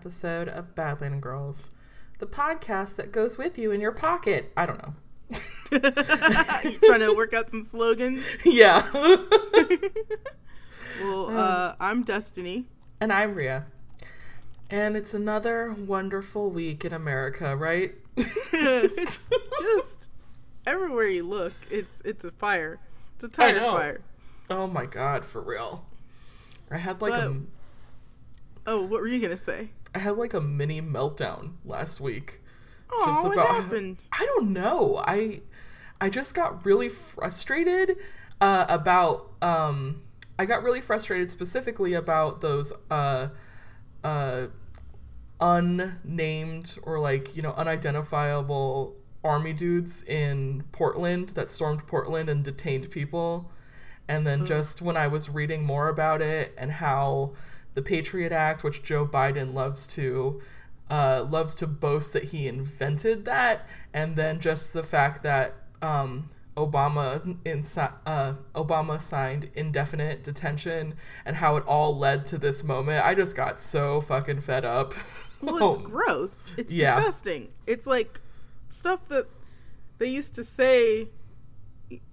episode of Badland Girls, the podcast that goes with you in your pocket. I don't know. trying to work out some slogans? Yeah. well, uh, I'm Destiny. And I'm Ria. And it's another wonderful week in America, right? Just everywhere you look, it's it's a fire. It's a tire fire. Oh my god, for real. I had like but, a Oh, what were you gonna say? I had like a mini meltdown last week. Oh, just about, what happened? I don't know. I I just got really frustrated uh, about. Um, I got really frustrated specifically about those uh, uh, unnamed or like you know unidentifiable army dudes in Portland that stormed Portland and detained people. And then mm. just when I was reading more about it and how the Patriot Act, which Joe Biden loves to uh, loves to boast that he invented that, and then just the fact that um, Obama insi- uh, Obama signed indefinite detention and how it all led to this moment. I just got so fucking fed up. Well, it's gross. It's yeah. disgusting. It's like stuff that they used to say,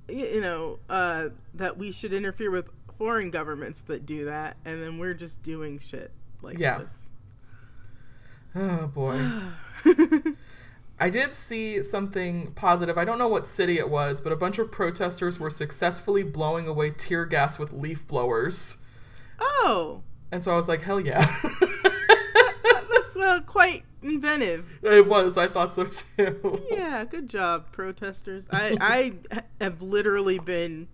you know, uh, that we should interfere with foreign governments that do that, and then we're just doing shit like yeah. this. Oh boy. I did see something positive. I don't know what city it was, but a bunch of protesters were successfully blowing away tear gas with leaf blowers. Oh. And so I was like, hell yeah. That's uh, quite inventive. It was. I thought so too. Yeah, good job, protesters. I I have literally been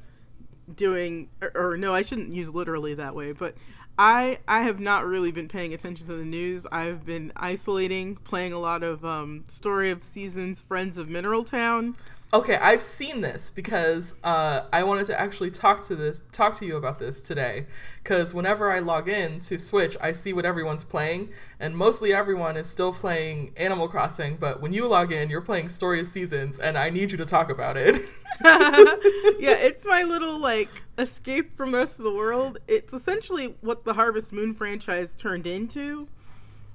doing or, or, no, I shouldn't use literally that way, but I I have not really been paying attention to the news. I've been isolating, playing a lot of um, Story of Seasons, Friends of Mineral Town. Okay, I've seen this because uh, I wanted to actually talk to this, talk to you about this today. Because whenever I log in to Switch, I see what everyone's playing, and mostly everyone is still playing Animal Crossing. But when you log in, you're playing Story of Seasons, and I need you to talk about it. yeah, it's my little like escape from the rest of the world. It's essentially what the Harvest Moon franchise turned into.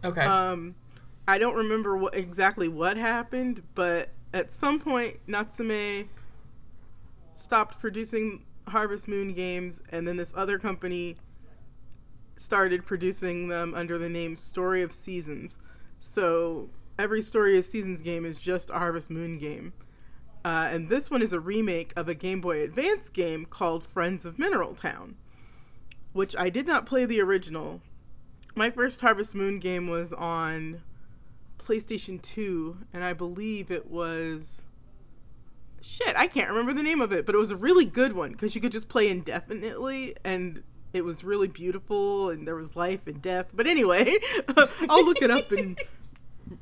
Okay. Um, I don't remember what exactly what happened, but at some point Natsume stopped producing Harvest Moon games, and then this other company started producing them under the name Story of Seasons. So every Story of Seasons game is just a Harvest Moon game. Uh, and this one is a remake of a Game Boy Advance game called Friends of Mineral Town, which I did not play the original. My first Harvest Moon game was on PlayStation 2, and I believe it was. Shit, I can't remember the name of it, but it was a really good one because you could just play indefinitely and it was really beautiful and there was life and death. But anyway, I'll look it up and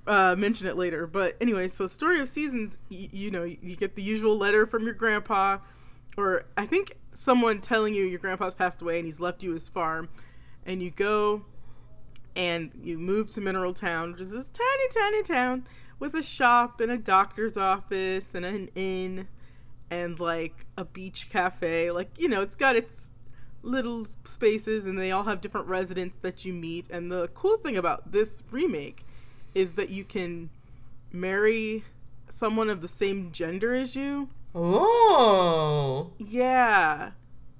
uh, mention it later. But anyway, so Story of Seasons, y- you know, you get the usual letter from your grandpa, or I think someone telling you your grandpa's passed away and he's left you his farm, and you go and you move to Mineral Town, which is this tiny, tiny town with a shop and a doctor's office and an inn and like a beach cafe. Like, you know, it's got its little spaces and they all have different residents that you meet. And the cool thing about this remake is that you can marry someone of the same gender as you. Oh. Yeah.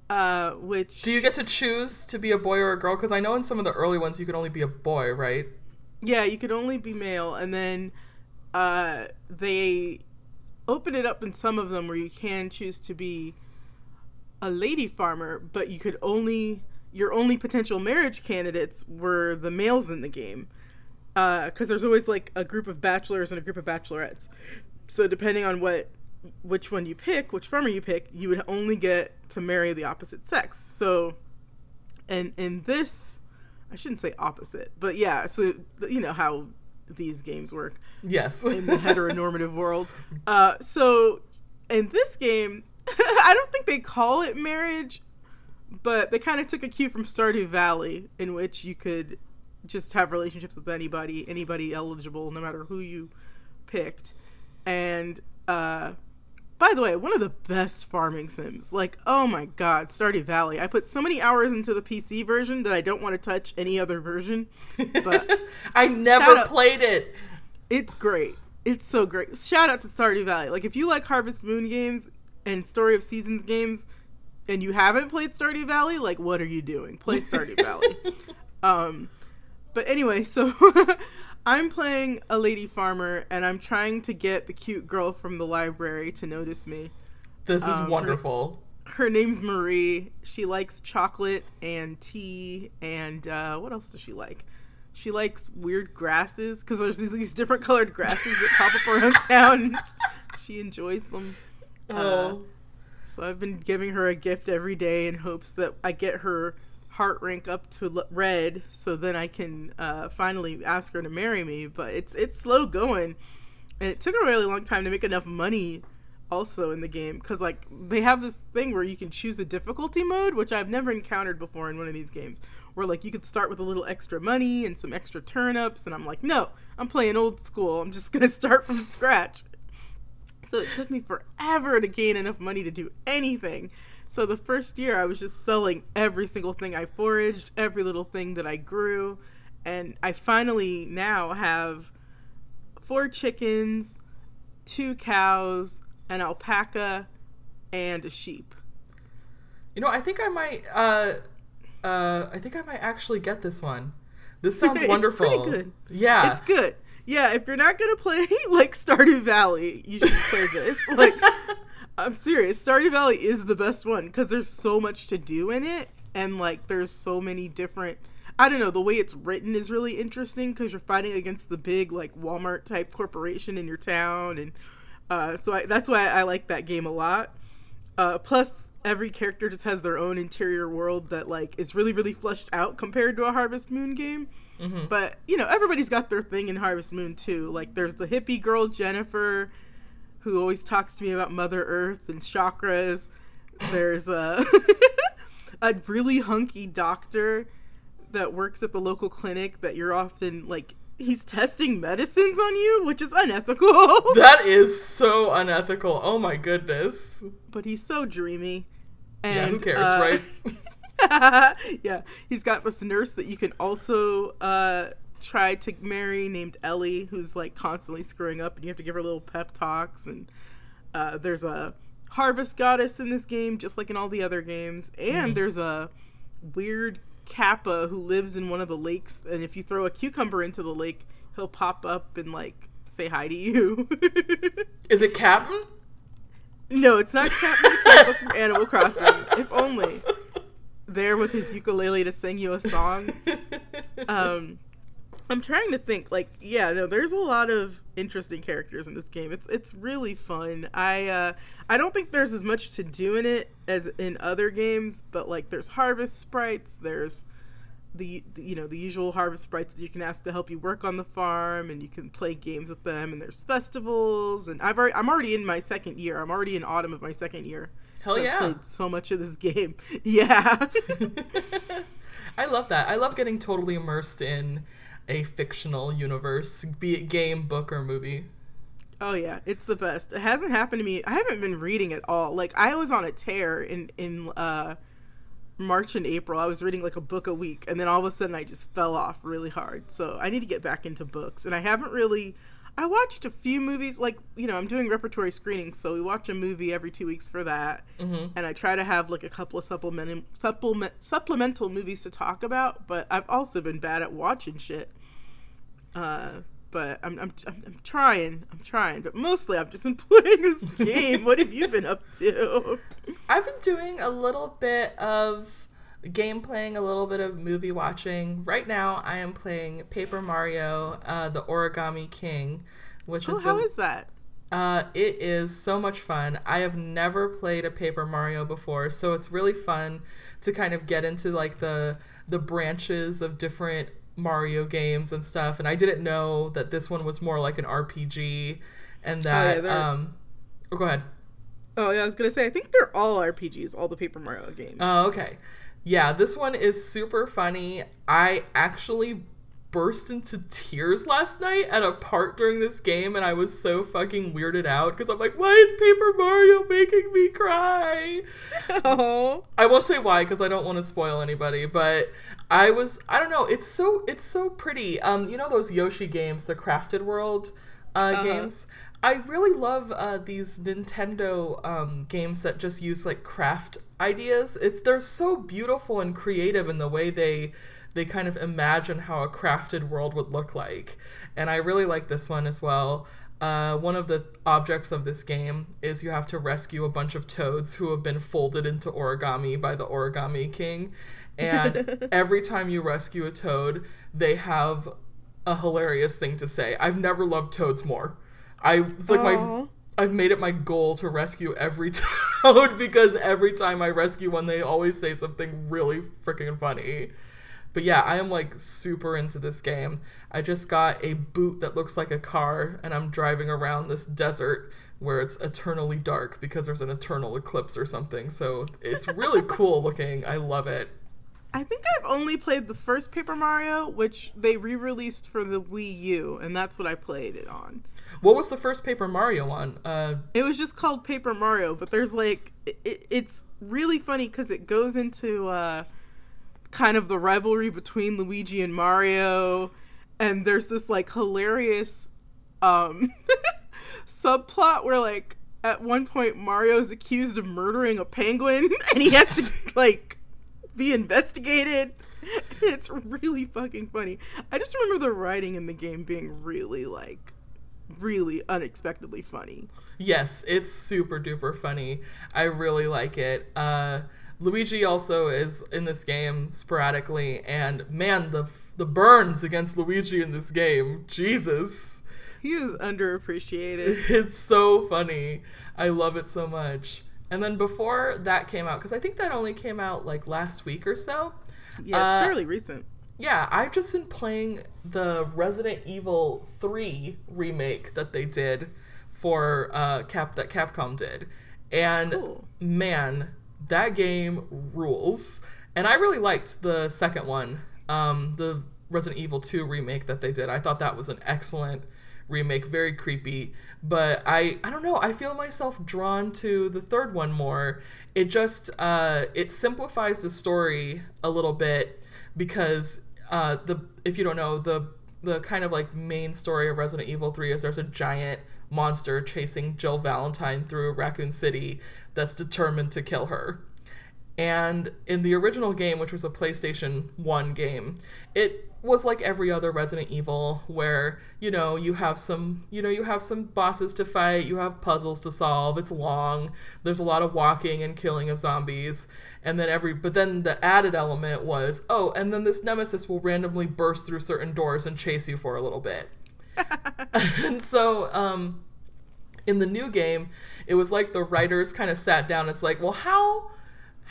Uh, which do you get to choose to be a boy or a girl? Because I know in some of the early ones you could only be a boy, right? Yeah, you could only be male, and then uh, they open it up in some of them where you can choose to be a lady farmer, but you could only your only potential marriage candidates were the males in the game because uh, there's always like a group of bachelors and a group of bachelorettes. So depending on what which one you pick, which farmer you pick, you would only get to marry the opposite sex. So, and in this, I shouldn't say opposite, but yeah. So you know how these games work. Yes. in the heteronormative world. Uh, so in this game, I don't think they call it marriage, but they kind of took a cue from Stardew Valley, in which you could just have relationships with anybody, anybody eligible, no matter who you picked. And uh, by the way, one of the best farming sims. Like, oh my god, Stardew Valley. I put so many hours into the PC version that I don't want to touch any other version. But I never played it. It's great. It's so great. Shout out to Stardew Valley. Like, if you like Harvest Moon games and Story of Seasons games, and you haven't played Stardew Valley, like, what are you doing? Play Stardew Valley. Um, but anyway, so I'm playing a lady farmer and I'm trying to get the cute girl from the library to notice me. This is um, wonderful. Her, her, name's Marie. She likes chocolate and tea and uh, what else does she like? She likes weird grasses because there's these, these, different colored grasses that pop up around town. she enjoys them. Oh. Uh, so I've been giving her a gift every day in hopes that I get her heart rank up to red so then I can uh, finally ask her to marry me. But it's it's slow going, and it took a really long time to make enough money. Also in the game, because like they have this thing where you can choose a difficulty mode, which I've never encountered before in one of these games, where like you could start with a little extra money and some extra turnips, and I'm like, no, I'm playing old school. I'm just gonna start from scratch. So it took me forever to gain enough money to do anything. So the first year I was just selling every single thing I foraged, every little thing that I grew, and I finally now have four chickens, two cows, an alpaca, and a sheep. You know, I think I might uh uh I think I might actually get this one. This sounds wonderful. good. Yeah. It's good. Yeah, if you're not gonna play like Stardew Valley, you should play this. Like I'm serious. Stardew Valley is the best one because there's so much to do in it, and like there's so many different. I don't know. The way it's written is really interesting because you're fighting against the big like Walmart type corporation in your town, and uh, so I, that's why I like that game a lot. Uh, plus, every character just has their own interior world that like is really really fleshed out compared to a Harvest Moon game. Mm-hmm. But you know, everybody's got their thing in Harvest Moon too. Like there's the hippie girl Jennifer who always talks to me about Mother Earth and chakras. There's a a really hunky doctor that works at the local clinic that you're often like he's testing medicines on you, which is unethical. that is so unethical. Oh my goodness. But he's so dreamy. And, yeah, who cares, uh, right? yeah, he's got this nurse that you can also uh, tried to marry named Elli, who's like constantly screwing up, and you have to give her little pep talks. And uh, there's a harvest goddess in this game, just like in all the other games. And mm-hmm. there's a weird kappa who lives in one of the lakes, and if you throw a cucumber into the lake, he'll pop up and like say hi to you. Is it Kapp'n? No, it's not Kapp'n from Animal Crossing. If only. There with his ukulele to sing you a song. Um, I'm trying to think. Like, yeah, no, there's a lot of interesting characters in this game. It's it's really fun. I uh, I don't think there's as much to do in it as in other games, but like, there's harvest sprites. There's the, the you know the usual harvest sprites that you can ask to help you work on the farm, and you can play games with them. And there's festivals. And I've already I'm already in my second year. I'm already in autumn of my second year. Hell so yeah! I've played so much of this game. Yeah. I love that. I love getting totally immersed in a fictional universe, be it game, book, or movie. Oh yeah, it's the best. It hasn't happened to me. I haven't been reading at all. Like I was on a tear in in uh, March and April. I was reading like a book a week, and then all of a sudden I just fell off really hard. So I need to get back into books, and I haven't really. I watched a few movies, like you know, I'm doing repertory screenings, so we watch a movie every two weeks for that, mm-hmm. and I try to have like a couple of supplement, supplement supplemental movies to talk about. But I've also been bad at watching shit. Uh, but I'm, I'm, I'm trying. I'm trying. But mostly I've just been playing this game. what have you been up to? I've been doing a little bit of game playing, a little bit of movie watching. Right now, I am playing Paper Mario, uh, the Origami King, which oh, is. how is that? Uh, it is so much fun. I have never played a Paper Mario before, so it's really fun to kind of get into like the the branches of different Mario games and stuff, and I didn't know that this one was more like an RPG, and that. Oh, yeah, um, oh, go ahead. Oh yeah, I was gonna say I think they're all RPGs, all the Paper Mario games. Oh okay, yeah, this one is super funny. I actually burst into tears last night at a part during this game and I was so fucking weirded out because I'm like, why is Paper Mario making me cry? Oh. I won't say why because I don't want to spoil anybody, but I was I don't know, it's so it's so pretty. Um, you know those Yoshi games, the Crafted World uh, Uh-huh. games? I really love uh, these Nintendo um, games that just use like craft ideas. It's they're so beautiful and creative in the way they they kind of imagine how a crafted world would look like, and I really like this one as well. Uh, one of the objects of this game is you have to rescue a bunch of toads who have been folded into origami by the origami king, and every time you rescue a toad, they have a hilarious thing to say. I've never loved toads more. I it's like my I've made it my goal to rescue every toad because every time I rescue one, they always say something really freaking funny. But yeah, I am like super into this game. I just got a boot that looks like a car, and I'm driving around this desert where it's eternally dark because there's an eternal eclipse or something. So it's really cool looking. I love it. I think I've only played the first Paper Mario, which they re-released for the Wii U, and that's what I played it on. What was the first Paper Mario on? Uh, It was just called Paper Mario, but there's like it, it's really funny because it goes into uh, kind of the rivalry between Luigi and Mario, and there's this like hilarious um, subplot where like at one point Mario's accused of murdering a penguin, and he has to like be investigated. It's really fucking funny. I just remember the writing in the game being really like really unexpectedly funny. Yes, it's super duper funny. I really like it. Uh, Luigi also is in this game sporadically, and man, the the burns against Luigi in this game, Jesus, He is underappreciated. it's so funny. I love it so much. And then before that came out, because I think that only came out like last week or so. Yeah, Uh, fairly recent. Yeah, I've just been playing the Resident Evil 3 remake that they did for uh, Cap that Capcom did. And Cool. man, that game rules. And I really liked the second one, um, the Resident Evil 2 remake that they did. I thought that was an excellent remake, very creepy. But I, I don't know. I feel myself drawn to the third one more. It just, uh, it simplifies the story a little bit because uh, the if you don't know the the kind of like main story of Resident Evil 3 is there's a giant monster chasing Jill Valentine through Raccoon City that's determined to kill her. And in the original game, which was a PlayStation 1 game, it was like every other Resident Evil where, you know, you have some, you know, you have some bosses to fight, you have puzzles to solve, it's long, there's a lot of walking and killing of zombies. And then every but then the added element was, oh, and then this nemesis will randomly burst through certain doors and chase you for a little bit. And so um in the new game, it was like the writers kind of sat down. It's like, well, how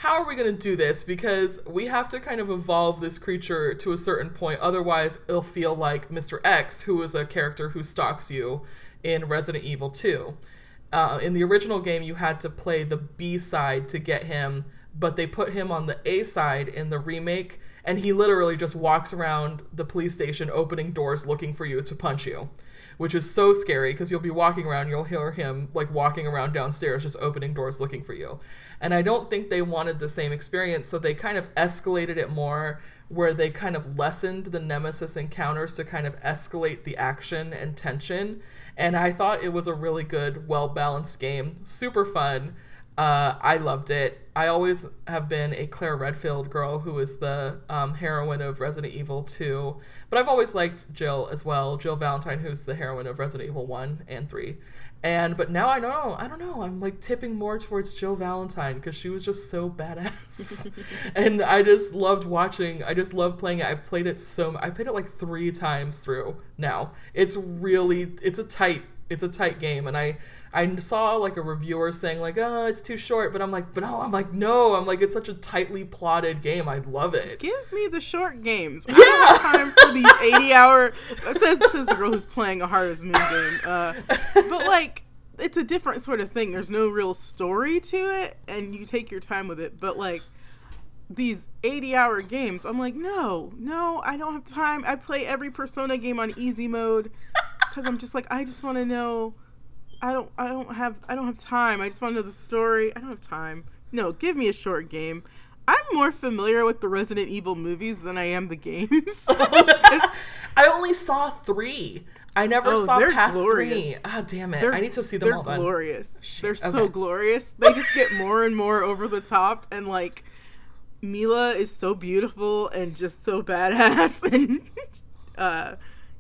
how are we going to do this? Because we have to kind of evolve this creature to a certain point. Otherwise, it'll feel like Mr. X, who is a character who stalks you in Resident Evil 2. Uh, in the original game, you had to play the B side to get him, but they put him on the A side in the remake, and he literally just walks around the police station opening doors looking for you to punch you which is so scary because you'll be walking around, you'll hear him like walking around downstairs, just opening doors looking for you. And I don't think they wanted the same experience, so they kind of escalated it more, where they kind of lessened the nemesis encounters to kind of escalate the action and tension. And I thought it was a really good, well balanced game, super fun. Uh, I loved it. I always have been a Claire Redfield girl who is the um, heroine of Resident Evil 2. But I've always liked Jill as well. Jill Valentine, who's the heroine of Resident Evil 1 and 3. And but now I know, I don't know, I'm like tipping more towards Jill Valentine because she was just so badass. and I just loved watching, I just loved playing it. I played it so I played it like 3 times through now. It's really it's a tight it's a tight game and I I saw like a reviewer saying like oh it's too short but I'm like but no I'm like no I'm like it's such a tightly plotted game I love it Give me the short games. I don't have time for these 80 hour. Says, says the girl who's playing a Harvest Moon game. Uh, but like, it's a different sort of thing. There's no real story to it, and you take your time with it. But like, these 80 hour games. I'm like, no, no, I don't have time. I play every Persona game on easy mode because I'm just like, I just want to know. I don't, I don't have, I don't have time. I just want to know the story. I don't have time. No, give me a short game. I'm more familiar with the Resident Evil movies than I am the games. I only saw three. I never Oh, saw they're past three. glorious. Ah, damn it! They're- I need to see them They're all. Then. glorious. They're so glorious. They just get more and more over the top, and like Milla is so beautiful and just so badass. And uh,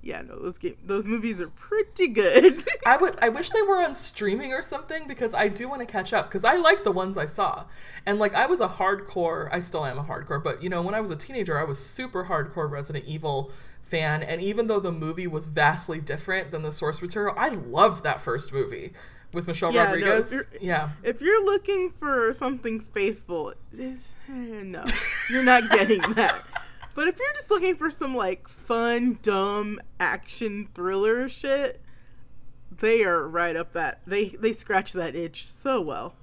yeah, no, those game, those movies are pretty good. I would. I wish they were on streaming or something because I do want to catch up because I like the ones I saw, and like I was a hardcore. I still am a hardcore, but you know when I was a teenager, I was super hardcore Resident Evil fan, and even though the movie was vastly different than the source material, I loved that first movie with Michelle Yeah, Rodriguez. you're- yeah, if you're looking for something faithful, eh, no, you're not getting that. But if you're just looking for some like fun, dumb action thriller shit, they are right up that. They they scratch that itch so well.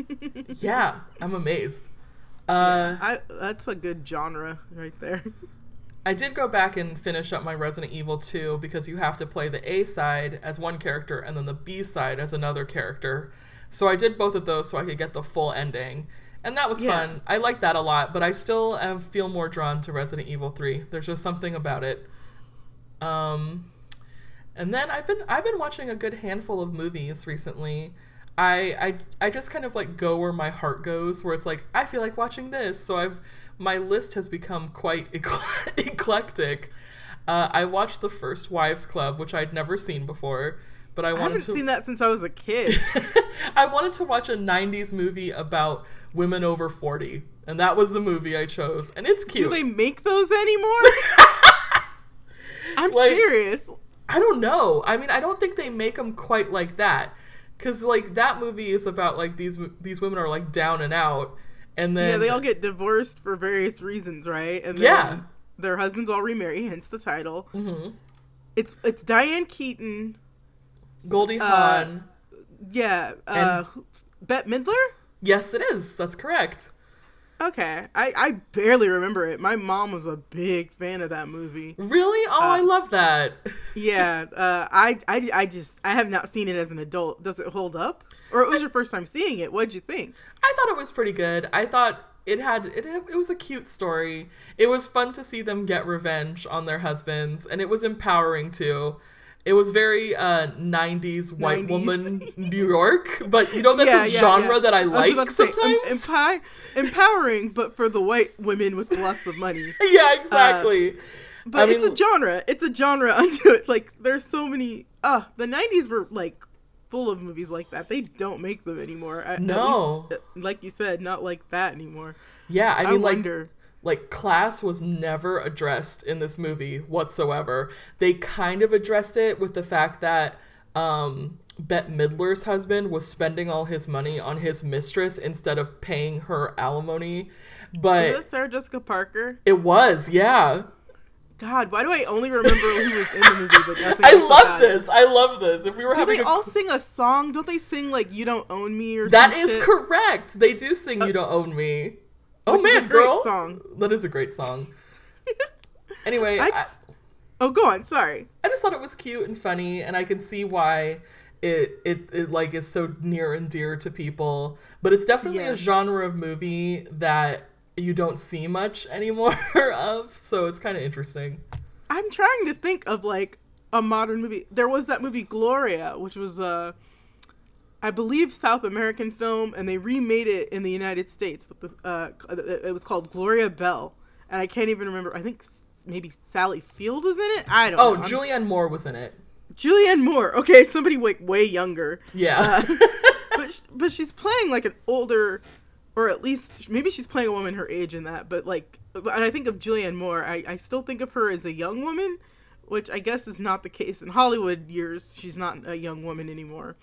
yeah, I'm amazed. Uh, I that's a good genre right there. I did go back and finish up my Resident Evil 2 because you have to play the A side as one character and then the B side as another character. So I did both of those so I could get the full ending. And that was Yeah. fun. I like that a lot, but I still uh, feel more drawn to Resident Evil 3. There's just something about it. Um and then I've been I've been watching a good handful of movies recently. I I I just kind of like go where my heart goes, where it's like I feel like watching this. So I've my list has become quite ecl- eclectic. Uh, I watched the first Wives Club, which I'd never seen before, but I I wanted haven't to seen that since I was a kid. I wanted to watch a 90s movie about women over 40, and that was the movie I chose. And it's cute. Do they make those anymore? I'm Like- serious. I don't know. I mean, I don't think they make them quite like that. Cuz like that movie is about like these these women are like down and out and then yeah, they all get divorced for various reasons, right? And then Yeah. their husbands all remarry, hence the title. Mm-hmm. It's it's Diane Keaton. Goldie uh, Hawn. Yeah, uh, And- Bette Midler. yes, it is. That's correct. Okay, I I barely remember it. My mom was a big fan of that movie. Really? Oh, I Uh, love that. Yeah, uh, I, I I just I have not seen it as an adult. Does it hold up? Or it was your first time seeing it? What'd you think? I thought it was pretty good. I thought it had it, it was a cute story. It was fun to see them get revenge on their husbands and it was empowering too. It was very uh 90s white 90s. woman New York, but you know that's Yeah, a yeah, genre yeah. that I like about to say, em- sometimes. empi- empowering, but for the white women with lots of money. yeah, exactly. But I it's mean- a genre. It's a genre unto it. Like there's so many. Uh the '90s were like full of movies like that. They don't make them anymore. No. least, uh, like you said, not like that anymore. yeah, I I, mean like wonder. Like class was never addressed in this movie whatsoever. They kind of addressed it with the fact that um Bette Midler's husband was spending all his money on his mistress instead of paying her alimony. Is But that Sarah Jessica Parker? it was, yeah. God, why do I only remember who was in the movie but nothing I love it? this. I love this. If we were Do having they a all sing a song? Don't they sing like "You Don't Own Me" or That is shit? correct. They do sing "You Don't Own Me." Oh Which is a man, great girl, song. that is a great song. anyway, I I, just. Oh, go on. Sorry. I just thought it was cute and funny, and I can see why it it, it like is so near and dear to people. But it's definitely Yeah. a genre of movie that you don't see much anymore of, so it's kind of interesting. I'm trying to think of like a modern movie. There was that movie Gloria, which was a, I believe, South American film, and they remade it in the United States. With the, uh, it was called Gloria Bell, and I can't even remember. I think maybe Sally Field was in it. I don't Oh, know. Julianne Moore was in it. Julianne Moore. Okay, somebody like way younger. Yeah. but sh- but she's playing like an older, or at least maybe she's playing a woman her age in that. But like, and I think of Julianne Moore, I I still think of her as a young woman, which I guess is not the case in Hollywood years. She's not a young woman anymore.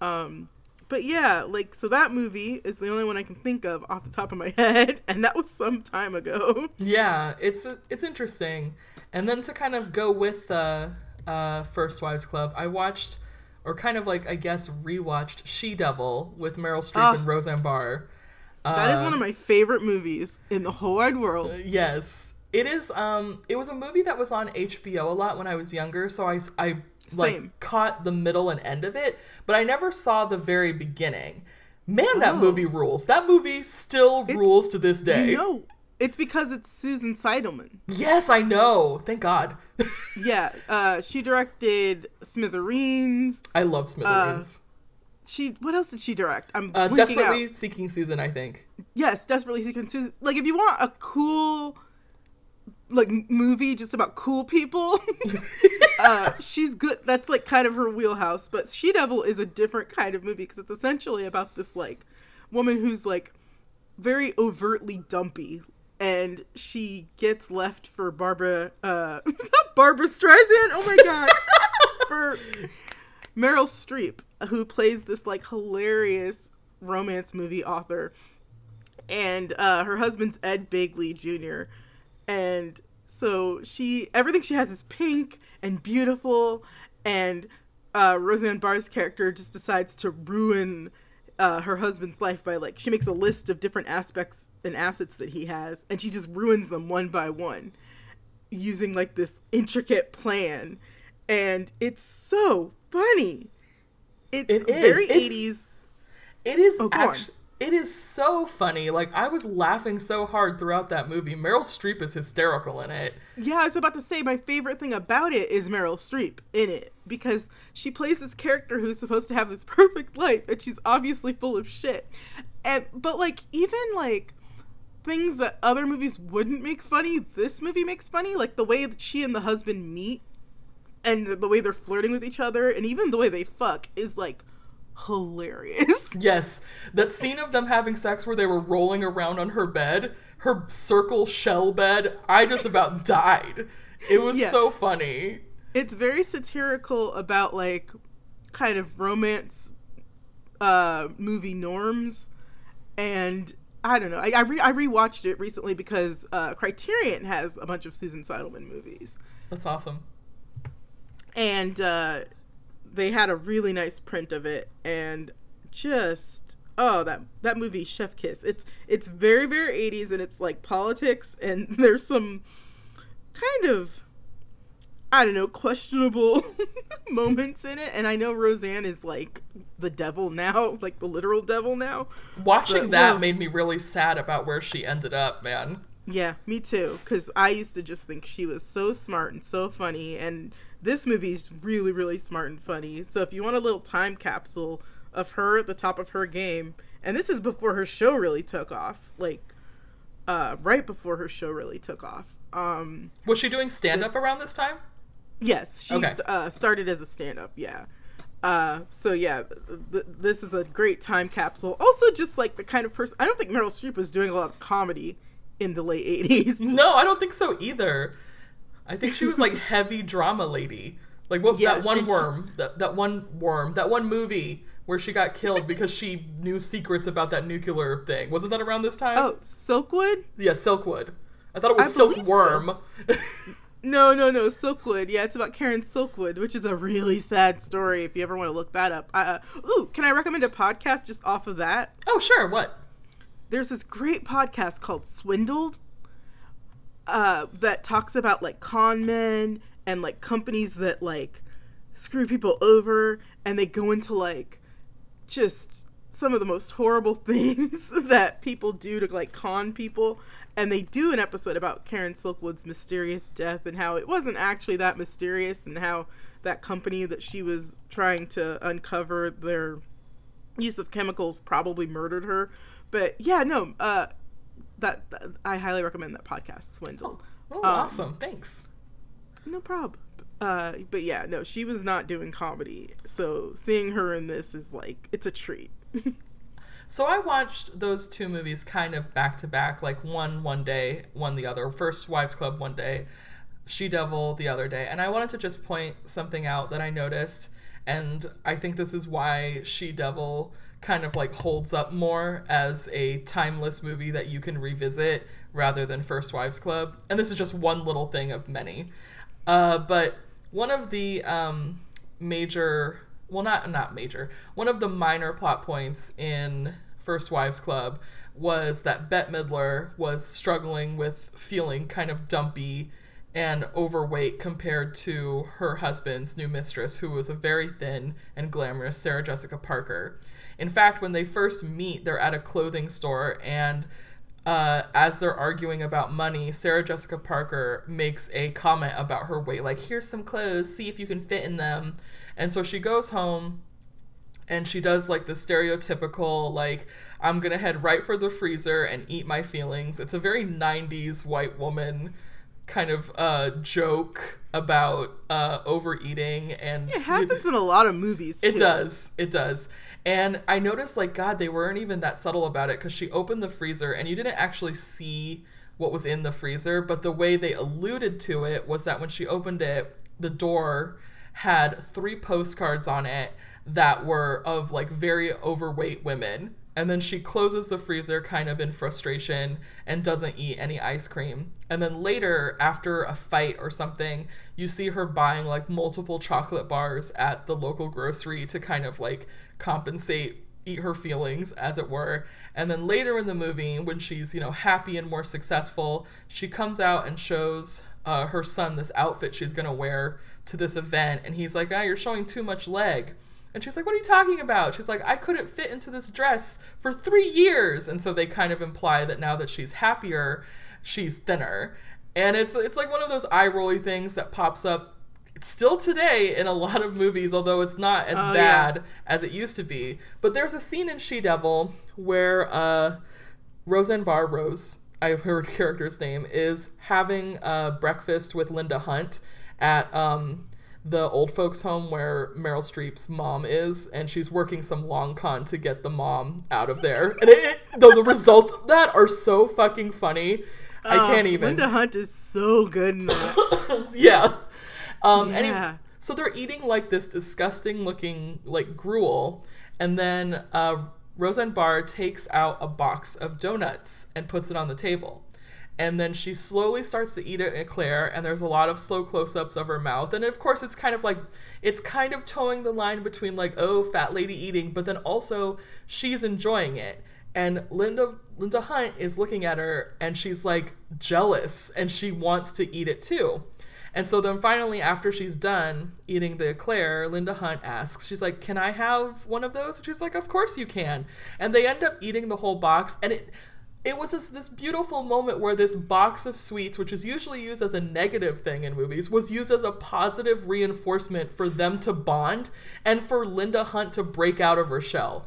Um, but yeah, like so that movie is the only one I can think of off the top of my head, and that was some time ago. Yeah, it's it's interesting. And then to kind of go with the uh, First Wives Club, I watched, or kind of like I guess rewatched She Devil with Meryl Streep Ah. and Roseanne Barr. That is one of my favorite movies in the whole wide world. Yes. It is um it was a movie that was on HBO a lot when I was younger, so I I like Same. caught the middle and end of it, but I never saw the very beginning. Man, that Oh. movie rules. That movie still rules to this day. No, it's because it's Susan Seidelman. Yes, I know. Thank God. Yeah, uh, she directed Smithereens. I love Smithereens. She what else did she direct? I'm Uh, Desperately out. Seeking Susan, I think. Yes, desperately seeking Susan. Like if you want a cool like movie just about cool people, uh, she's good. That's like kind of her wheelhouse. But She Devil is a different kind of movie because it's essentially about this like woman who's like very overtly dumpy. And she gets left for Barbara, uh, Barbra Streisand. Oh my god, for Meryl Streep, who plays this like hilarious romance movie author, and uh, her husband's Ed Begley Jr. And so she everything she has is pink and beautiful, and uh, Roseanne Barr's character just decides to ruin uh, her husband's life by like she makes a list of different aspects and assets that he has, and she just ruins them one by one using like this intricate plan. And it's so funny. It's It is. very It's- 80s It is Oh, actually it is so funny. Like I was laughing so hard throughout that movie. Meryl Streep is hysterical in it. yeah i was about to say my favorite thing about it is meryl streep in it because she plays this character who's supposed to have this perfect life and she's obviously full of shit and but like even like things that other movies wouldn't make funny this movie makes funny like the way that she and the husband meet and the way they're flirting with each other and even the way they fuck is like hilarious Yes, that scene of them having sex where they were rolling around on her bed, her circle shell bed, I just about died. It was Yeah. so funny. it's very satirical about like kind of romance uh movie norms and I don't know. I I, re- I rewatched it recently because uh, Criterion has a bunch of Susan Seidelman movies, That's awesome. and uh, they had a really nice print of it, and just oh that that movie Chef Kiss. It's it's very very eighties, and it's like politics, and there's some kind of I don't know questionable moments in it, and I know Roseanne is like the devil now, like the literal devil now. Watching But, that well- made me really sad about where she ended up, man. Yeah, me too. Because I used to just think she was so smart and so funny, and this movie is really, really smart and funny. So if you want a little time capsule of her at the top of her game, and this is before her show really took off, like uh, right before her show really took off. Um, Was she doing stand up around this time? yes, she Okay. st- uh, started as a stand-up. Yeah. Uh, so yeah, th- th- this is a great time capsule. Also, just like the kind of person I don't think Meryl Streep was doing a lot of comedy in the late '80s. No, I don't think so either. I think she was like heavy drama lady. Like what Yeah, that one and she- worm, that that one worm, that one movie where she got killed because she knew secrets about that nuclear thing. Wasn't that around this time? Oh, Silkwood. Yeah, Silkwood. I thought it was I believe so. Silkworm. No, no, no, Silkwood. Yeah, it's about Karen Silkwood, which is a really sad story. If you ever want to look that up. Uh, ooh, can I recommend a podcast just off of that? oh, sure. What? There's this great podcast called Swindled uh, that talks about like con men and like companies that like screw people over, and they go into like just some of the most horrible things that people do to like con people. And they do an episode about Karen Silkwood's mysterious death and how it wasn't actually that mysterious and how that company that she was trying to uncover their use of chemicals probably murdered her. But yeah no uh that, that I highly recommend that podcast Swindle Oh, Um, awesome. Thanks. no problem. Uh, but yeah, no, she was not doing comedy. So seeing her in this is like it's a treat. So I watched those two movies kind of back to back, like one one day, one the other. First Wives Club one day, She Devil the other day. And I wanted to just point something out that I noticed, and I think this is why She Devil kind of like holds up more as a timeless movie that you can revisit rather than First Wives Club. And this is just one little thing of many. Uh, but one of the um, major well not not major one of the minor plot points in First Wives Club was that Bette Midler was struggling with feeling kind of dumpy and overweight compared to her husband's new mistress, who was a very thin and glamorous Sarah Jessica Parker. In fact, when they first meet, they're at a clothing store, and uh, as they're arguing about money, Sarah Jessica Parker makes a comment about her weight, like, here's some clothes, see if you can fit in them. And so she goes home and she does like the stereotypical like i'm gonna head right for the freezer and eat my feelings it's a very 90s white woman kind of uh joke about uh overeating and It happens in a lot of movies. it does. It does. And i noticed like god they weren't even that subtle about it because she opened the freezer and you didn't actually see what was in the freezer but the way they alluded to it was that when she opened it the door had three postcards on it that were of like very overweight women and then she closes the freezer kind of in frustration and doesn't eat any ice cream. And then later, after a fight or something, you see her buying like multiple chocolate bars at the local grocery to kind of like compensate, eat her feelings, as it were. And then later in the movie, when she's, you know, happy and more successful, she comes out and shows uh, her son this outfit she's to wear to this event. And he's like, ah, you're showing too much leg. And she's like, What are you talking about? She's like, I couldn't fit into this dress for three years. And so they kind of imply that now that she's happier, she's thinner. And it's it's like one of those eye rolly things that pops up still today in a lot of movies, although it's not as Oh, bad yeah. as it used to be. But there's a scene in She Devil where uh, Roseanne Barr Rose, I have her character's name, is having uh, breakfast with Linda Hunt at um, the old folks' home where Meryl Streep's mom is, and she's working some long con to get the mom out of there. And it, it- the, the results of that are so fucking funny. I Oh, can't even. Linda Hunt is so good in that. yeah. Um, Yeah. so they're eating like this disgusting looking like gruel, and then uh, Roseanne Barr takes out a box of donuts and puts it on the table. And then she slowly starts to eat an eclair, and there's a lot of slow close ups of her mouth. And of course, it's kind of like, it's kind of toeing the line between like, oh, fat lady eating, but then also she's enjoying it. And Linda Linda Hunt is looking at her, and she's like jealous, and she wants to eat it too. And so then finally, after she's done eating the eclair, Linda Hunt asks, she's like, Can I have one of those? And she's like, Of course you can. And they end up eating the whole box. And it it was this, this beautiful moment where this box of sweets, which is usually used as a negative thing in movies, was used as a positive reinforcement for them to bond and for Linda Hunt to break out of her shell.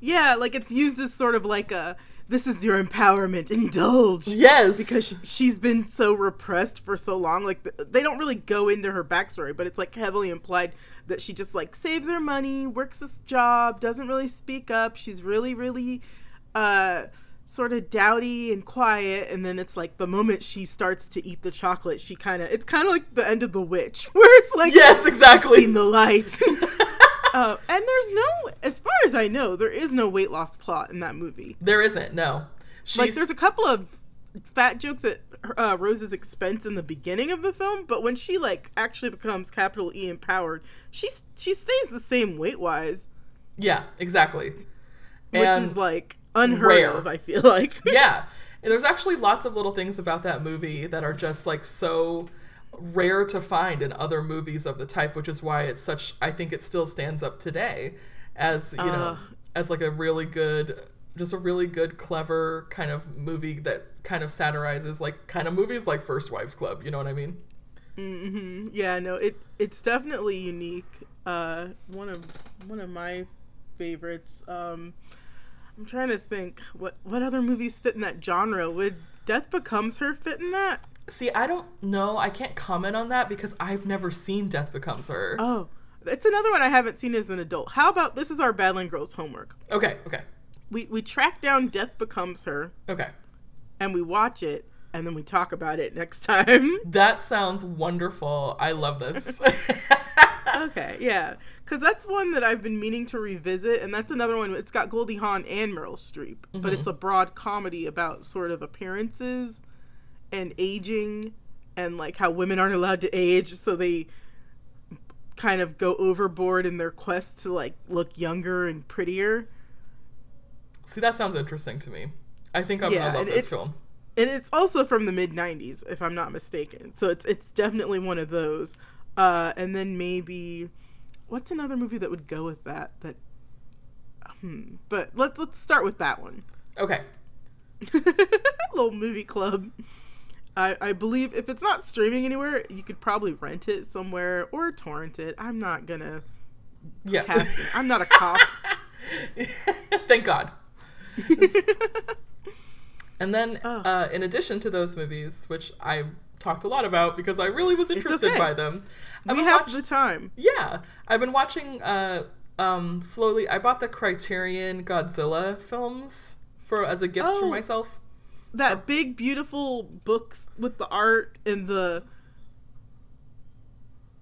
Yeah, like it's used as sort of like a this is your empowerment, indulge. Yes. Because she's been so repressed for so long. Like they don't really go into her backstory, but it's like heavily implied that she just like saves her money, works this job, doesn't really speak up. She's really, really uh sort of dowdy and quiet and then it's like the moment she starts to eat the chocolate she kind of it's kind of like the end of the witch where it's like yes, exactly. seen the light. uh, and there's no, as far as I know, there is no weight loss plot in that movie. There isn't, no. She's, Like, there's a couple of fat jokes at uh, Rose's expense in the beginning of the film, but when she like actually becomes capital E empowered, she she stays the same weight wise, yeah, exactly. which And- is like unheard rare. of. I feel like. yeah. And there's actually lots of little things about that movie that are just like so rare to find in other movies of the type, which is why it's such I think it still stands up today as, you know, Uh. as like a really good just a really good clever kind of movie that kind of satirizes like kind of movies like First Wives Club, you know what I mean? hmm Yeah, no, it it's definitely unique. Uh, one of one of my favorites. Um, I'm trying to think what what other movies fit in that genre. Would Death Becomes Her fit in that? See, I don't know. I can't comment on that because I've never seen Death Becomes Her. Oh, it's another one I haven't seen as an adult. How about this is our Badland Girls homework? Okay, okay. We we track down Death Becomes Her Okay. and we watch it and then we talk about it next time. That sounds wonderful. I love this. okay, yeah, because that's one that I've been meaning to revisit, and that's another one. It's got Goldie Hawn and Meryl Streep, but it's mm-hmm. a broad comedy about sort of appearances and aging, and like how women aren't allowed to age, so they kind of go overboard in their quest to like look younger and prettier. See, that sounds interesting to me. I think I'm Yeah, gonna love this film. and it's also from the mid 90s if i'm not mistaken so it's it's definitely one of those uh and then maybe what's another movie that would go with that that hmm but let's let's start with that one Okay. little movie club I, I believe if it's not streaming anywhere you could probably rent it somewhere or torrent it i'm not gonna Yeah. cast it i'm not a cop Thank God. and then, Oh. uh, in addition to those movies, which I talked a lot about because I really was interested okay. by them, I've we have watch- the time yeah, I've been watching uh, um, slowly. I bought the Criterion Godzilla films for as a gift for Oh. myself. that big beautiful book with the art and the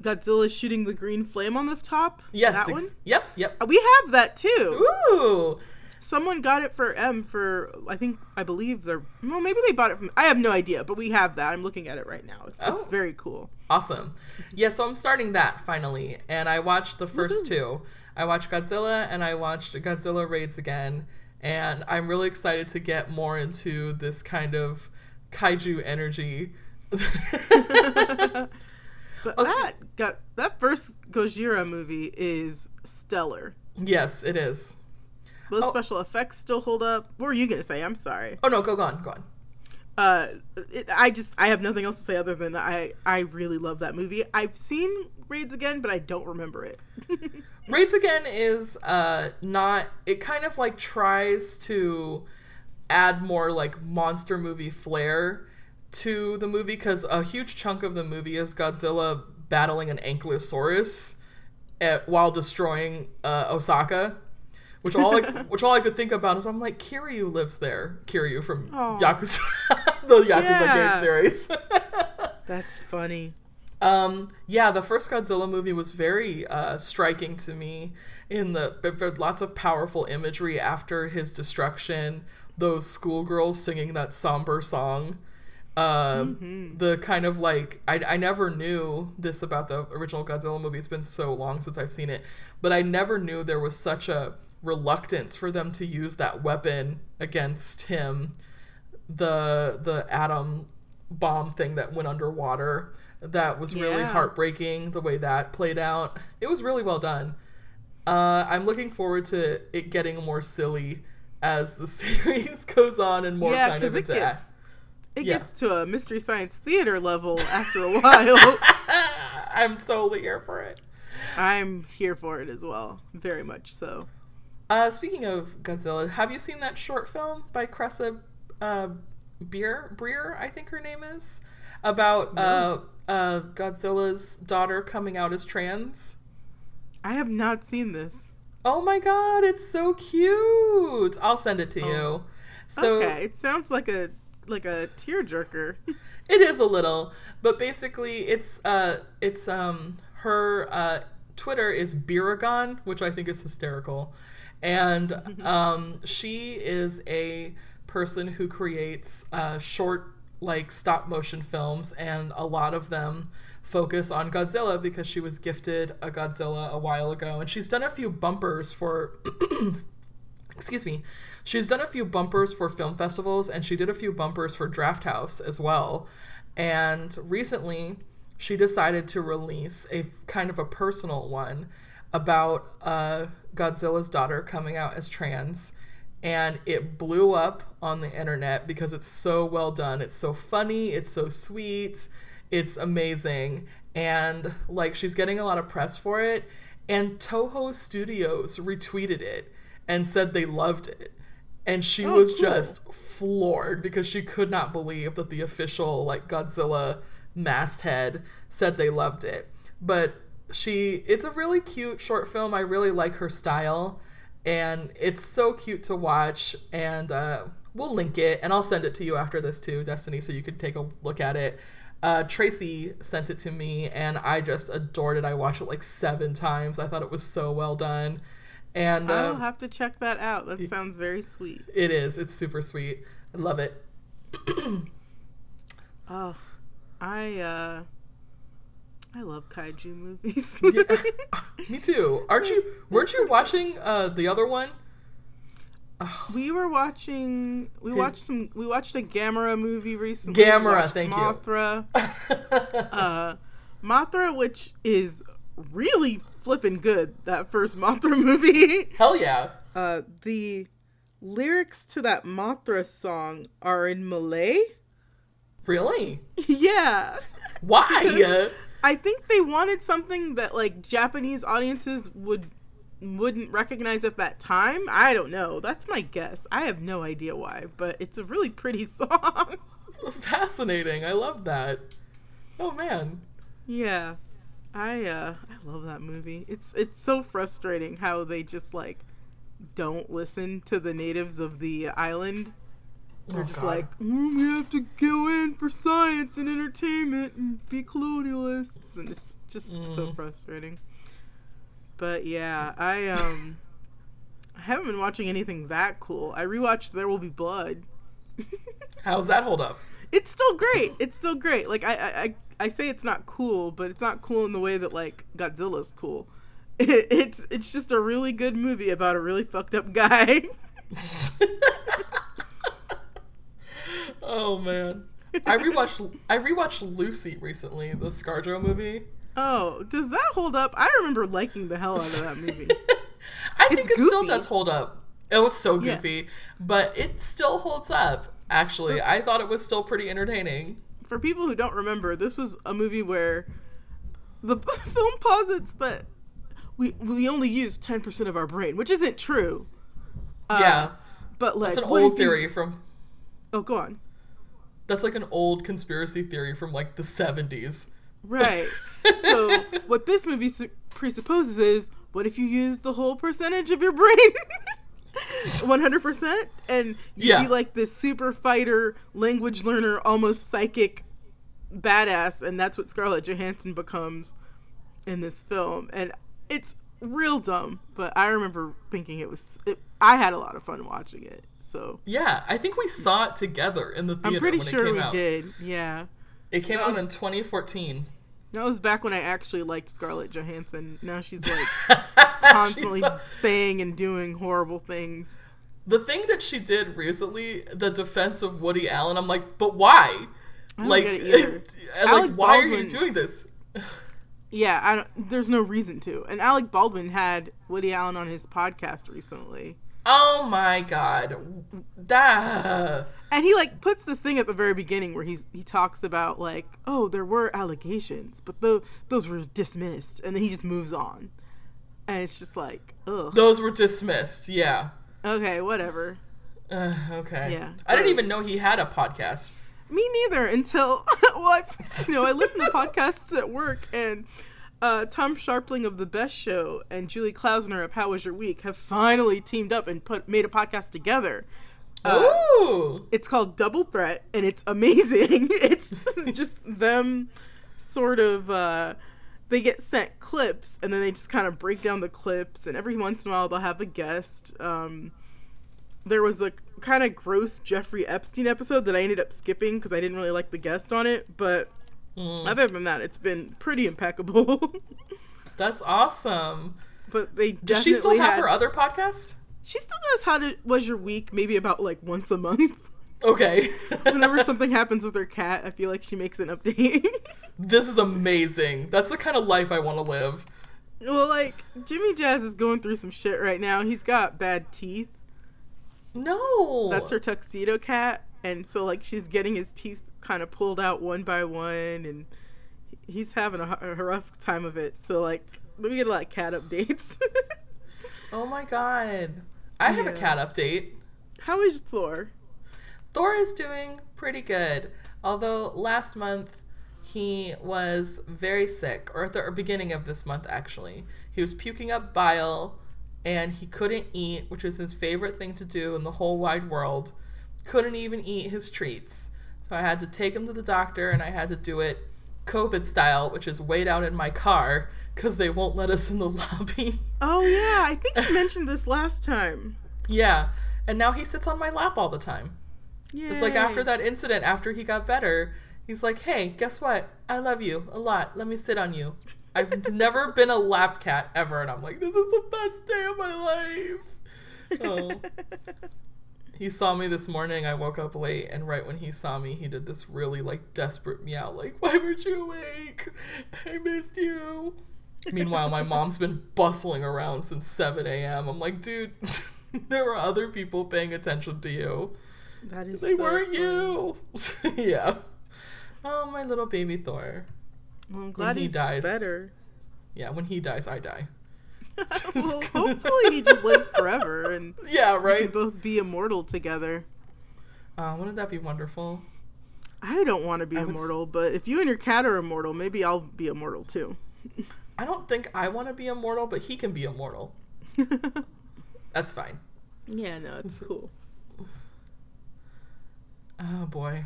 Godzilla shooting the green flame on the top. Yes. that ex- one. Yep. Yep. We have that too. Ooh. Someone got it for M for I think I believe they're well maybe they bought it from I have no idea but we have that I'm looking at it right now it's, it's Oh. very cool Awesome. Yeah, so I'm starting that finally, and I watched the 1st two. I watched Godzilla and I watched Godzilla Raids again, and I'm really excited to get more into this kind of kaiju energy. but Oh, that got that first Gojira movie is stellar yes, it is. Those Oh. special effects still hold up what were you gonna say I'm sorry Oh no, go on, go on. uh it, i just i have nothing else to say other than i i really love that movie i've seen raids again but i don't remember it Raids again is uh not it kind of like tries to add more like monster movie flair to the movie because a huge chunk of the movie is Godzilla battling an ankylosaurus at, while destroying uh, Osaka. Which all I, which all I could think about is I'm like Kiryu lives there. Kiryu from. Yakuza, the Yakuza Yeah. game series. that's funny Um, yeah, the first Godzilla movie was very uh, striking to me in the lots of powerful imagery after his destruction. Those schoolgirls singing that somber song. Um, The kind of like I, I never knew this about the original Godzilla movie. It's been so long since I've seen it, but I never knew there was such a reluctance for them to use that weapon against him. The the atom bomb thing that went underwater that was really Yeah. heartbreaking the way that played out. It was really well done. Uh, i'm looking forward to it getting more silly as the series goes on and more yeah kind of because it gets it Yeah. gets to a mystery science theater level after a while. I'm totally here for it. I'm here for it as well very much so uh, speaking of godzilla have you seen that short film by cressa uh, Beer, Breer, I think her name is, about uh, uh, Godzilla's daughter coming out as trans. i have not seen this Oh my god, it's so cute. I'll send it to you. So okay it sounds like a like a tearjerker it is a little, but basically it's uh it's um her uh Twitter is Biragon, which I think is hysterical. And um she is a person who creates uh short like stop motion films and a lot of them focus on Godzilla because she was gifted a Godzilla a while ago. And she's done a few bumpers for excuse me she's done a few bumpers for film festivals and she did a few bumpers for draft house as well. And recently she decided to release a kind of a personal one about uh, godzilla's daughter coming out as trans and it blew up on the internet because it's so well done. It's so funny it's so sweet it's amazing and like she's getting a lot of press for it and toho studios retweeted it and said they loved it. And she Oh, was cool. just floored because she could not believe that the official like godzilla masthead said they loved it. But she it's a really cute short film. I really like her style and it's so cute to watch and uh, we'll link it and i'll send it to you after this too destiny so you could take a look at it. Uh, tracy sent it to me and i just adored it. I watched it like seven times. I thought it was so well done. And i'll uh, have to check that out. That sounds very sweet. It is. It's super sweet. I love it. Oh i uh i love kaiju movies Yeah, me too aren't you weren't you watching uh, the other one we were watching. We His... watched some. We watched a Gamera movie recently. Gamera, thank Mothra. you. uh, Mothra, which is really flipping good. That first Mothra movie. Hell yeah. Uh, the lyrics to that Mothra song are in Malay. Really? Yeah. Why? I think they wanted something that like Japanese audiences would wouldn't recognize at that time. I don't know. That's my guess. I have no idea why, but it's a really pretty song. Fascinating. I love that. Oh man. Yeah. I uh I love that movie. It's it's so frustrating how they just like don't listen to the natives of the island. They're oh, just God. like, mm, we have to go in for science and entertainment and be colonialists, and it's just mm. so frustrating. But yeah, I um, I haven't been watching anything that cool. I rewatched There Will Be Blood. How's that hold up? It's still great. It's still great. Like I, I, I say it's not cool, but it's not cool in the way that like Godzilla's cool. It, it's it's just a really good movie about a really fucked up guy. oh man. I rewatched I rewatched Lucy recently, the ScarJo movie. Oh, does that hold up? I remember liking the hell out of that movie. I it's think it goofy. still does hold up. Oh, it's so goofy, yeah. but it still holds up. Actually, I thought it was still pretty entertaining. For people who don't remember, this was a movie where the film posits that we we only use ten percent of our brain, which isn't true. Uh, yeah, but like that's an old theory you... from. Oh, go on. That's like an old conspiracy theory from like the seventies. Right. so what this movie presupposes is, what if you use the whole percentage of your brain? 100% and you yeah. be like this super fighter language learner almost psychic badass and that's what scarlett johansson becomes in this film and it's real dumb, but I remember thinking it was. It, I had a lot of fun watching it. So yeah, I think we saw it together in the theater. I'm pretty sure we out. did. Yeah, it came that out was, in 2014. That was back when I actually liked Scarlett Johansson. Now she's like constantly she's saying and doing horrible things. The thing that she did recently, the defense of Woody Allen, I'm like, but why? like, like, why are you doing this? Yeah, I don't, there's no reason to. And Alec Baldwin had Woody Allen on his podcast recently. Oh my god. That And he like puts this thing at the very beginning where he's he talks about like, oh, there were allegations, but the, those were dismissed, and then he just moves on. And it's just like, ugh. Those were dismissed, yeah. Okay, whatever. Uh, okay. Yeah. I didn't even know he had a podcast. Me neither until well, I, you know, I listen to podcasts at work, and uh, Tom Scharpling of the Best Show and Julie Klausner of How Was Your Week have finally teamed up and put made a podcast together. Uh, Ooh! It's called Double Threat, and it's amazing. it's just them, sort of. Uh, they get sent clips, and then they just kind of break down the clips, and every once in a while they'll have a guest. Um, there was a kind of gross Jeffrey Epstein episode that I ended up skipping because I didn't really like the guest on it. But mm. other than that, it's been pretty impeccable. That's awesome. But they does she still have had, her other podcast? She still does. How did was your week? Maybe about like once a month. Okay. Whenever something happens with her cat, I feel like she makes an update. this is amazing. That's the kind of life I want to live. Well, like Jimmy Jazz is going through some shit right now. He's got bad teeth no. That's her tuxedo cat. And so, like, she's getting his teeth kind of pulled out one by one, and he's having a, a rough time of it. So, like, let me get a lot of cat updates. oh my god. I have yeah. a cat update. How is Thor? Thor is doing pretty good. Although last month he was very sick, or at the beginning of this month, actually. He was puking up bile and he couldn't eat, which was his favorite thing to do in the whole wide world. Couldn't even eat his treats. So I had to take him to the doctor and I had to do it COVID style, which is wait out in my car because they won't let us in the lobby. Oh, yeah. I think you mentioned this last time. Yeah. And now he sits on my lap all the time. Yay. It's like after that incident, after he got better, he's like, hey, guess what? I love you a lot. Let me sit on you. I've never been a lap cat ever, and I'm like, this is the best day of my life. oh. He saw me this morning. I woke up late, and right when he saw me, he did this really like desperate meow, like, "Why weren't you awake? I missed you." Meanwhile, my mom's been bustling around since 7 a.m. I'm like, dude, there were other people paying attention to you. That is They so weren't funny. you. yeah. Oh, my little baby Thor. Well, I'm glad he he's dies. better. Yeah, when he dies, I die. well, hopefully he just lives forever and Yeah, right. we can both be immortal together. Uh, wouldn't that be wonderful? I don't want to be I would s- immortal, but if you and your cat are immortal, maybe I'll be immortal too. I don't think I want to be immortal, but he can be immortal. That's fine. yeah, no, it's cool. Oh, boy.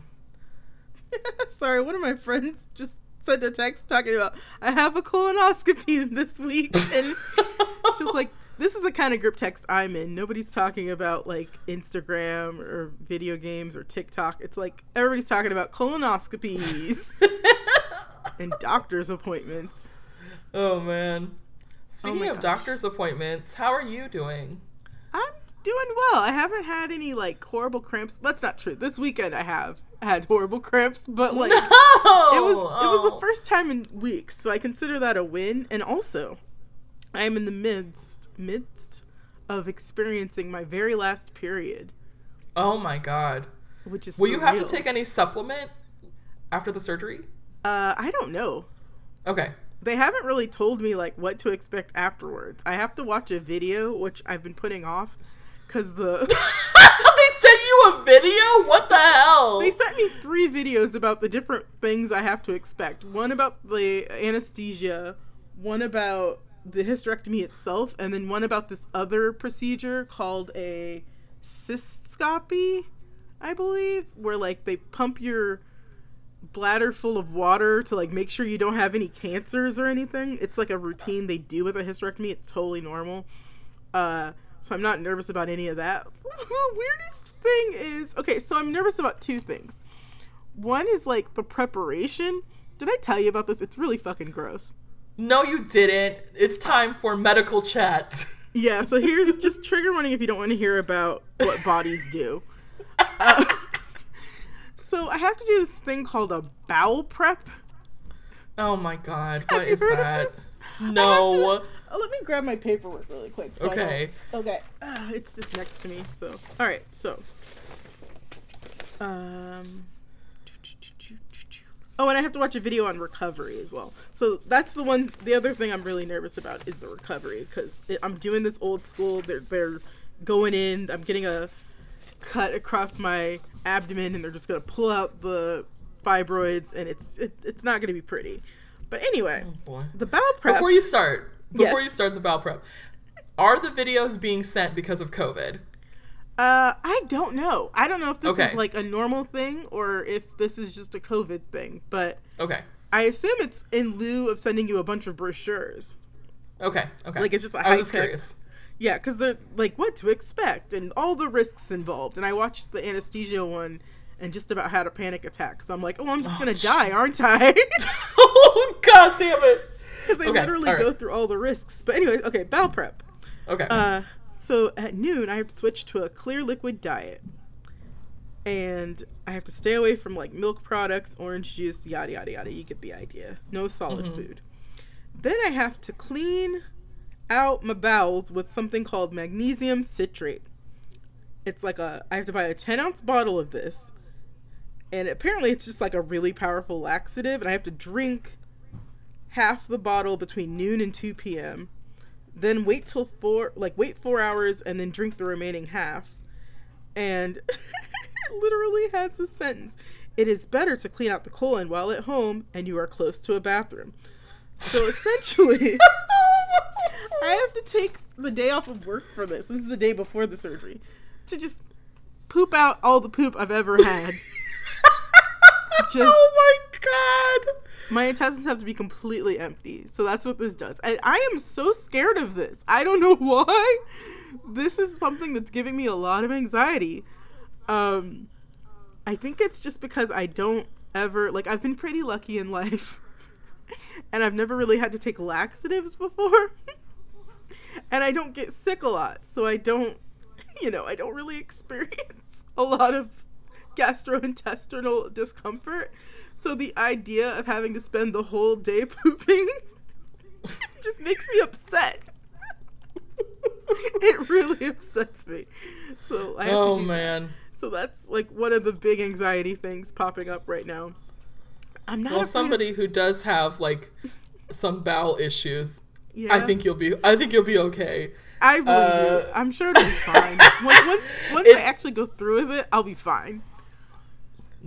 Sorry, one of my friends just sent a text talking about I have a colonoscopy this week, and she's like, "This is the kind of group text I'm in. Nobody's talking about like Instagram or video games or TikTok. It's like everybody's talking about colonoscopies and doctor's appointments." Oh, man. Speaking oh my of gosh. doctor's appointments, how are you doing? Doing well. I haven't had any like horrible cramps. That's not true. This weekend I have had horrible cramps, but like no! it was it was Oh. the first time in weeks, so I consider that a win. And also, I am in the midst midst of experiencing my very last period, Oh, my God. which is Will you have to take any supplement after the surgery? Uh, I don't know. Okay. They haven't really told me like what to expect afterwards. I have to watch a video, which I've been putting off, because the they sent you a video? What the hell? They sent me three videos about the different things I have to expect. One about the anesthesia, one about the hysterectomy itself, and then one about this other procedure called a cystoscopy, I believe, where like they pump your bladder full of water to like make sure you don't have any cancers or anything. It's like a routine they do with a hysterectomy. It's totally normal. Uh, so I'm not nervous about any of that. the weirdest thing is okay, so I'm nervous about two things. One is like the preparation. Did I tell you about this? It's really fucking gross. no, you didn't. It's time for medical chat. Yeah, so here's just trigger warning if you don't want to hear about what bodies do. Uh, so I have to do this thing called a bowel prep. Oh my god, what is that? No. I have to- oh, let me grab my paperwork really quick. so Okay. Okay. Uh, it's just next to me. So, all right. So, um. Oh, and I have to watch a video on recovery as well. So that's the one. The other thing I'm really nervous about is the recovery because I'm doing this old school. They're they're going in. I'm getting a cut across my abdomen, and they're just gonna pull out the fibroids, and it's it, it's not gonna be pretty. But anyway, Boy. the bowel prep. Before you start, before Yes. you start the bowel prep, are the videos being sent because of COVID? Uh, I don't know. I don't know if this Okay. is like a normal thing or if this is just a COVID thing, but Okay. I assume it's in lieu of sending you a bunch of brochures. Okay. Okay. Like, it's just a I was just curious. Yeah, because they're like what to expect and all the risks involved. And I watched the anesthesia one and just about had a panic attack. So I'm like, oh, I'm just Oh, gonna die, aren't I? oh god damn it. Because they Okay, literally all right. go through all the risks. But anyway, okay, bowel prep. Okay. Uh, so at noon, I have to switch to a clear liquid diet. And I have to stay away from like milk products, orange juice, yada, yada, yada. You get the idea. No solid food. Then I have to clean out my bowels with something called magnesium citrate. It's like a, I have to buy a 10 ounce bottle of this. And apparently it's just like a really powerful laxative. And I have to drink half the bottle between noon and 2 p.m then wait till four like wait four hours and then drink the remaining half. And it literally has this sentence. It is better to clean out the colon while at home and you are close to a bathroom. So essentially i have to take the day off of work for this. This is the day before the surgery. To just poop out all the poop i've ever had. Just oh my god. My intestines have to be completely empty. So that's what this does. And I am so scared of this. I don't know why. This is something that's giving me a lot of anxiety. Um I think it's just because I don't ever like I've been pretty lucky in life. and I've never really had to take laxatives before. and I don't get sick a lot. So I don't you know, I don't really experience a lot of gastrointestinal discomfort. So the idea of having to spend the whole day pooping just makes me upset. it really upsets me. So I have oh to do that. man. So that's like one of the big anxiety things popping up right now. I'm not Well, afraid of- somebody who does have like some bowel issues, yeah, I think you'll be. I think you'll be okay. I believe uh, you. I'm sure it'll be fine. once once, once I actually go through with it, I'll be fine.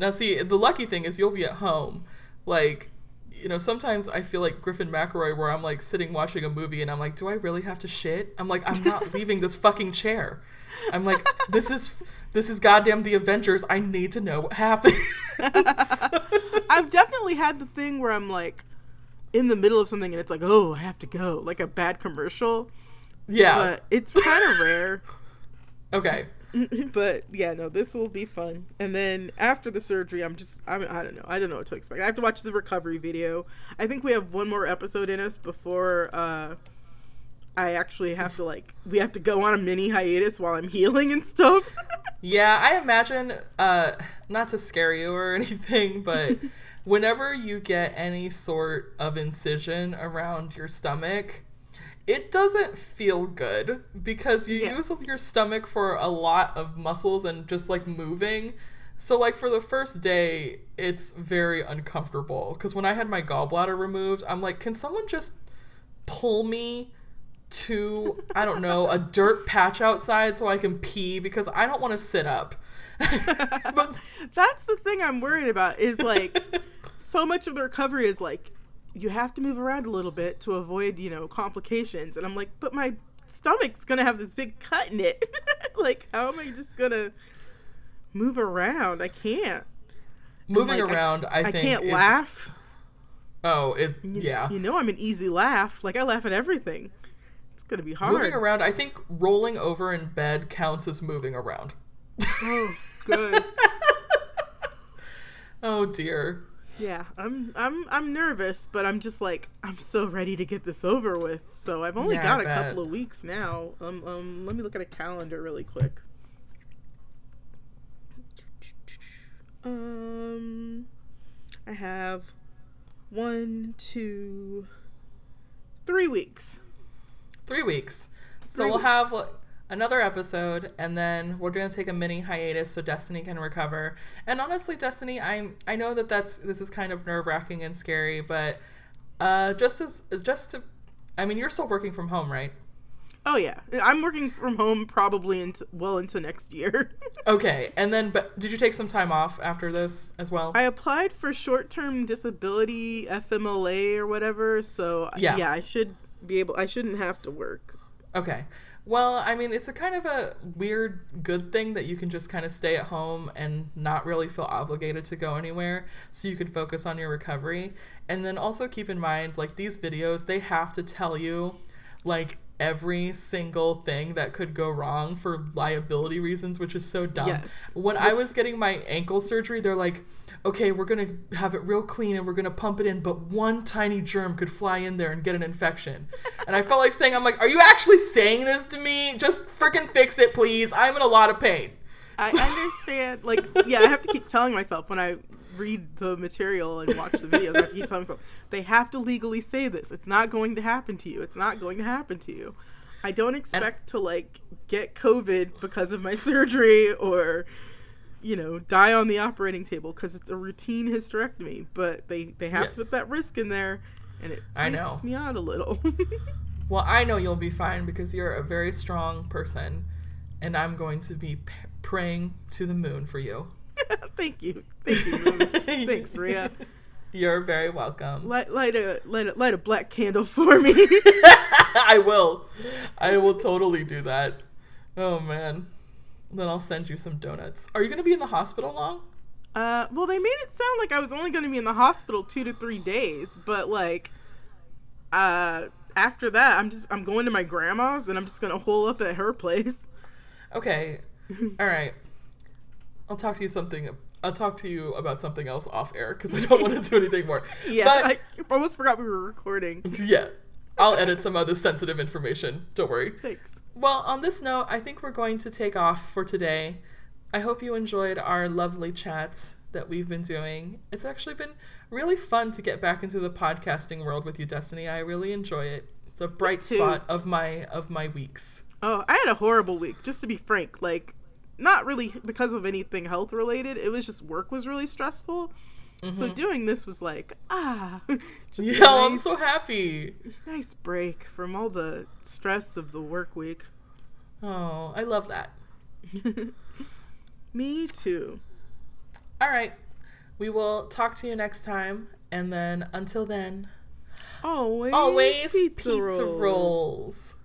Now, see, the lucky thing is you'll be at home. Like, you know, sometimes I feel like Griffin McElroy, where I'm like sitting watching a movie and I'm like, do I really have to shit? I'm like, I'm not leaving this fucking chair. I'm like, this is this is goddamn the Avengers. I need to know what happened. I've definitely had the thing where I'm like in the middle of something and it's like, oh, I have to go, like a bad commercial. yeah. But it's kind of rare. Okay. but yeah, no, this will be fun. And then after the surgery, I'm just, I'm, I don't know, I don't know what to expect. I have to watch the recovery video. I think we have one more episode in us before uh, I actually have to like, we have to go on a mini hiatus while I'm healing and stuff. Yeah, I imagine, uh, not to scare you or anything, but whenever you get any sort of incision around your stomach, it doesn't feel good because you Yeah. use your stomach for a lot of muscles and just like moving. So, like, for the first day, it's very uncomfortable because when I had my gallbladder removed, I'm like, can someone just pull me to I don't know a dirt patch outside so I can pee because I don't want to sit up. but That's the thing I'm worried about is like, so much of the recovery is like, you have to move around a little bit to avoid, you know, complications. And I'm like, but my stomach's gonna have this big cut in it. like, how am I just gonna move around? I can't. moving Like, around, I, I think can't is, laugh. Oh, it You, yeah. You know I'm an easy laugh. Like I laugh at everything. It's gonna be hard. Moving around, I think rolling over in bed counts as moving around. Oh, good. Oh dear. Yeah, I'm I'm I'm nervous, but I'm just like I'm so ready to get this over with. So I've only Yeah, got I a bet. couple of weeks now. Um um let me look at a calendar really quick. Um I have one, two, three weeks. Three weeks. So Three we'll have another episode, and then we're gonna take a mini hiatus so Destiny can recover. And honestly, Destiny, I I know that that's this is kind of nerve wracking and scary, but uh, just as just to, I mean, you're still working from home, right? Oh yeah, I'm working from home probably into well into next year. Okay, and then but did you take some time off after this as well? I applied for short-term disability FMLA or whatever, so Yeah. yeah, I should be able. I shouldn't have to work. Okay. Well, I mean, it's a kind of a weird good thing that you can just kind of stay at home and not really feel obligated to go anywhere so you can focus on your recovery. And then also keep in mind like these videos, they have to tell you like every single thing that could go wrong for liability reasons, which is so dumb. Yes. When I was getting my ankle surgery, they're like, okay, we're going to have it real clean and we're going to pump it in, but one tiny germ could fly in there and get an infection. and I felt like saying, I'm like, are you actually saying this to me? Just freaking fix it, please. I'm in a lot of pain. I understand. Like, yeah, I have to keep telling myself when I read the material and watch the videos. I have to keep telling myself they have to legally say this. It's not going to happen to you. It's not going to happen to you. I don't expect to like get COVID because of my surgery or you know die on the operating table because it's a routine hysterectomy. But they they have to put that risk in there, and it I freaks know. me out a little. Well, I know you'll be fine because you're a very strong person, and I'm going to be p- praying to the moon for you. Thank you, thank you. Thanks, Ria. You're very welcome. Light, light a light a light a black candle for me. I will. I will totally do that. Oh man. Then I'll send you some donuts. Are you going to be in the hospital long? uh, well, they made it sound like I was only going to be in the hospital two to three days, but like, uh, after that, I'm just I'm going to my grandma's and I'm just gonna hole up at her place. Okay. All right. I'll talk to you something. I'll talk to you about something else off air because I don't want to do anything more. Yeah, But I almost forgot we were recording. yeah, I'll edit some of this sensitive information. Don't worry. Thanks. well, on this note, I think we're going to take off for today. I hope you enjoyed our lovely chats that we've been doing. It's actually been really fun to get back into the podcasting world with you, Destiny. I really enjoy it. It's a bright spot of my of my weeks. Oh, I had a horrible week, just to be frank. Like not really because of anything health related. It was just work was really stressful. Mm-hmm. So doing this was like, ah, just yeah, nice, I'm so happy. Nice break from all the stress of the work week. Oh, I love that. Me too. All right. We will talk to you next time. And then until then, always, always pizza, pizza rolls. rolls.